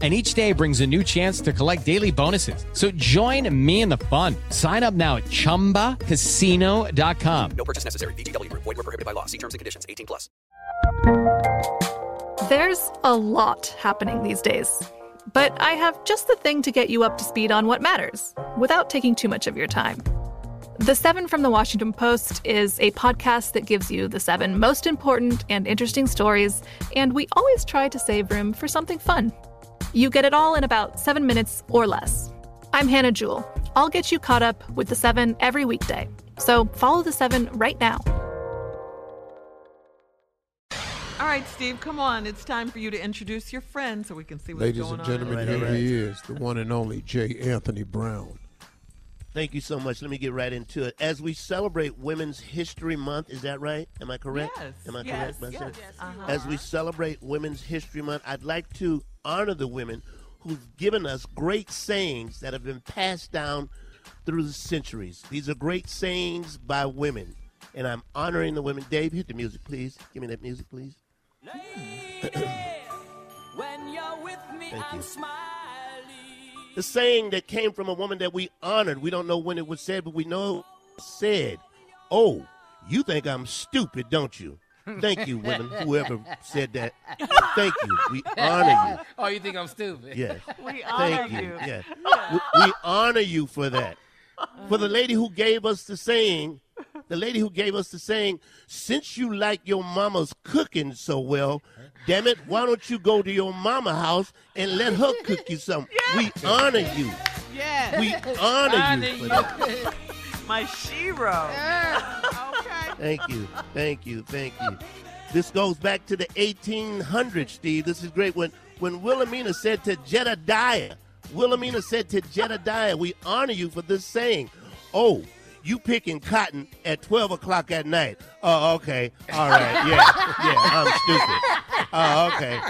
And each day brings a new chance to collect daily bonuses. So join me in the fun. Sign up now at chumbacasino.com. No purchase necessary. VGW Group. Void were prohibited by law. See terms and conditions. 18 plus. There's a lot happening these days. But I have just the thing to get you up to speed on what matters without taking too much of your time. The Seven from the Washington Post is a podcast that gives you the seven most important and interesting stories, and we always try to save room for something fun. You get it all in about seven minutes or less. I'm Hannah Jewell. I'll get you caught up with the seven every weekday. So follow the seven right now. All right, Steve, come on. It's time for you to introduce your friend so we can see what's Ladies going and on. gentlemen, here he is, the one and only J. Anthony Brown. Thank you so much. Let me get right into it. As we celebrate Women's History Month, is that right? Am I correct? Yes. Am I Yes. correct? by Yes. saying- Yes, uh-huh. As we celebrate Women's History Month, I'd like to honor the women who've given us great sayings that have been passed down through the centuries. These are great sayings by women, and I'm honoring the women. Dave, hit the music, please. Give me that music, please. Lady, when you're with me, Thank I'm you. The saying that came from a woman that we honored. We don't know when it was said, but we know said. Oh, you think I'm stupid, don't you? Thank you, women, whoever said that. Thank you. We honor you. Oh, you think I'm stupid? you. Yes. We honor Thank you. you. Yeah. We, we honor you for that. For the lady who gave us the saying, the lady who gave us the saying, since you like your mama's cooking so well, damn it, why don't you go to your mama house and let her cook you something? We honor you. Yeah. We honor you for that. My shiro. okay. Thank you. Thank you. Thank you. This goes back to the 1800s, Steve. This is great. When when Wilhelmina said to Jedediah, Wilhelmina said to Jedediah, we honor you for this saying. Oh, you picking cotton at 12 o'clock at night. Oh, okay. All right. Yeah. Yeah, I'm stupid. Oh, okay.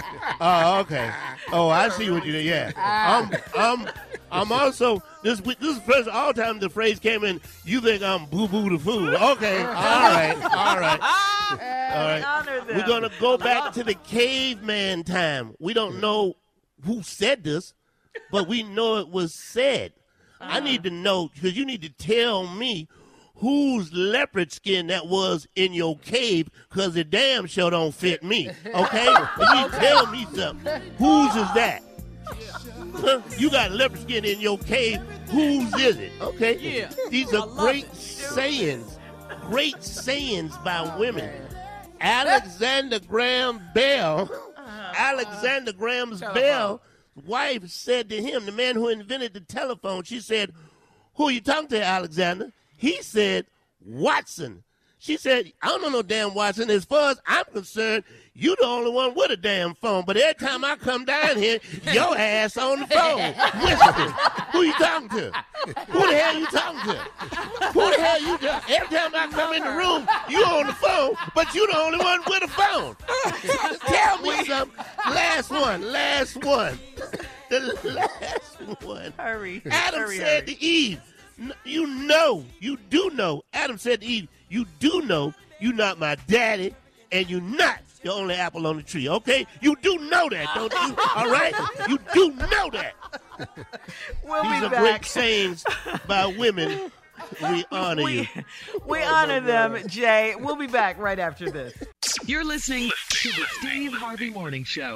Oh, okay. Oh, I see what you did. Yeah. I'm I'm I'm also this this is the first all time the phrase came in, you think I'm boo boo the fool. Okay. All right. All right. All right. We're gonna go back to the caveman time. We don't know who said this, but we know it was said. I need to know because you need to tell me whose leopard skin that was in your cave because it damn sure don't fit me. Okay? You need to tell me something. Whose is that? Huh? You got leopard skin in your cave. Whose is it? Okay? Yeah. These are great sayings. Great sayings by women. Alexander Graham Bell, Alexander Graham's Bell wife said to him, the man who invented the telephone, she said, Who are you talking to, Alexander? He said, Watson. She said, I don't know no damn Watson. As far as I'm concerned, you the only one with a damn phone. But every time I come down here, your ass on the phone. Whispering. Who you talking to? Who the hell you talking to? Who the hell you talking Every time I come in the room, you on the phone, but you the only one with a phone. Tell me something. Last one. Last one. The last one. Hurry. Adam hurry, said hurry. to Eve, You know, you do know. Adam said to Eve, You do know you're not my daddy, and you're not the only apple on the tree, okay? You do know that, don't you? All right? You do know that. We'll These be are back. great sayings by women. We honor you. We honor them, Jay. We'll be back right after this. You're listening to the Steve Harvey Morning Show.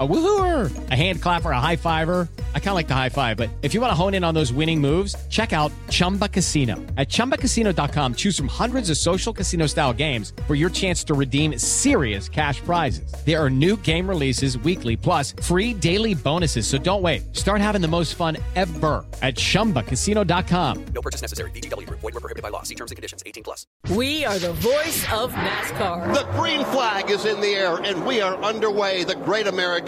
A woohooer, a hand clapper, a high fiver. I kind of like the high five, but if you want to hone in on those winning moves, check out Chumba Casino. At ChumbaCasino.com, choose from hundreds of social casino style games for your chance to redeem serious cash prizes. There are new game releases weekly, plus free daily bonuses. So don't wait. Start having the most fun ever at ChumbaCasino.com. No purchase necessary. VGW Group. Void were prohibited by law. See terms and conditions. 18 plus. We are the voice of NASCAR. The green flag is in the air, and we are underway. The great American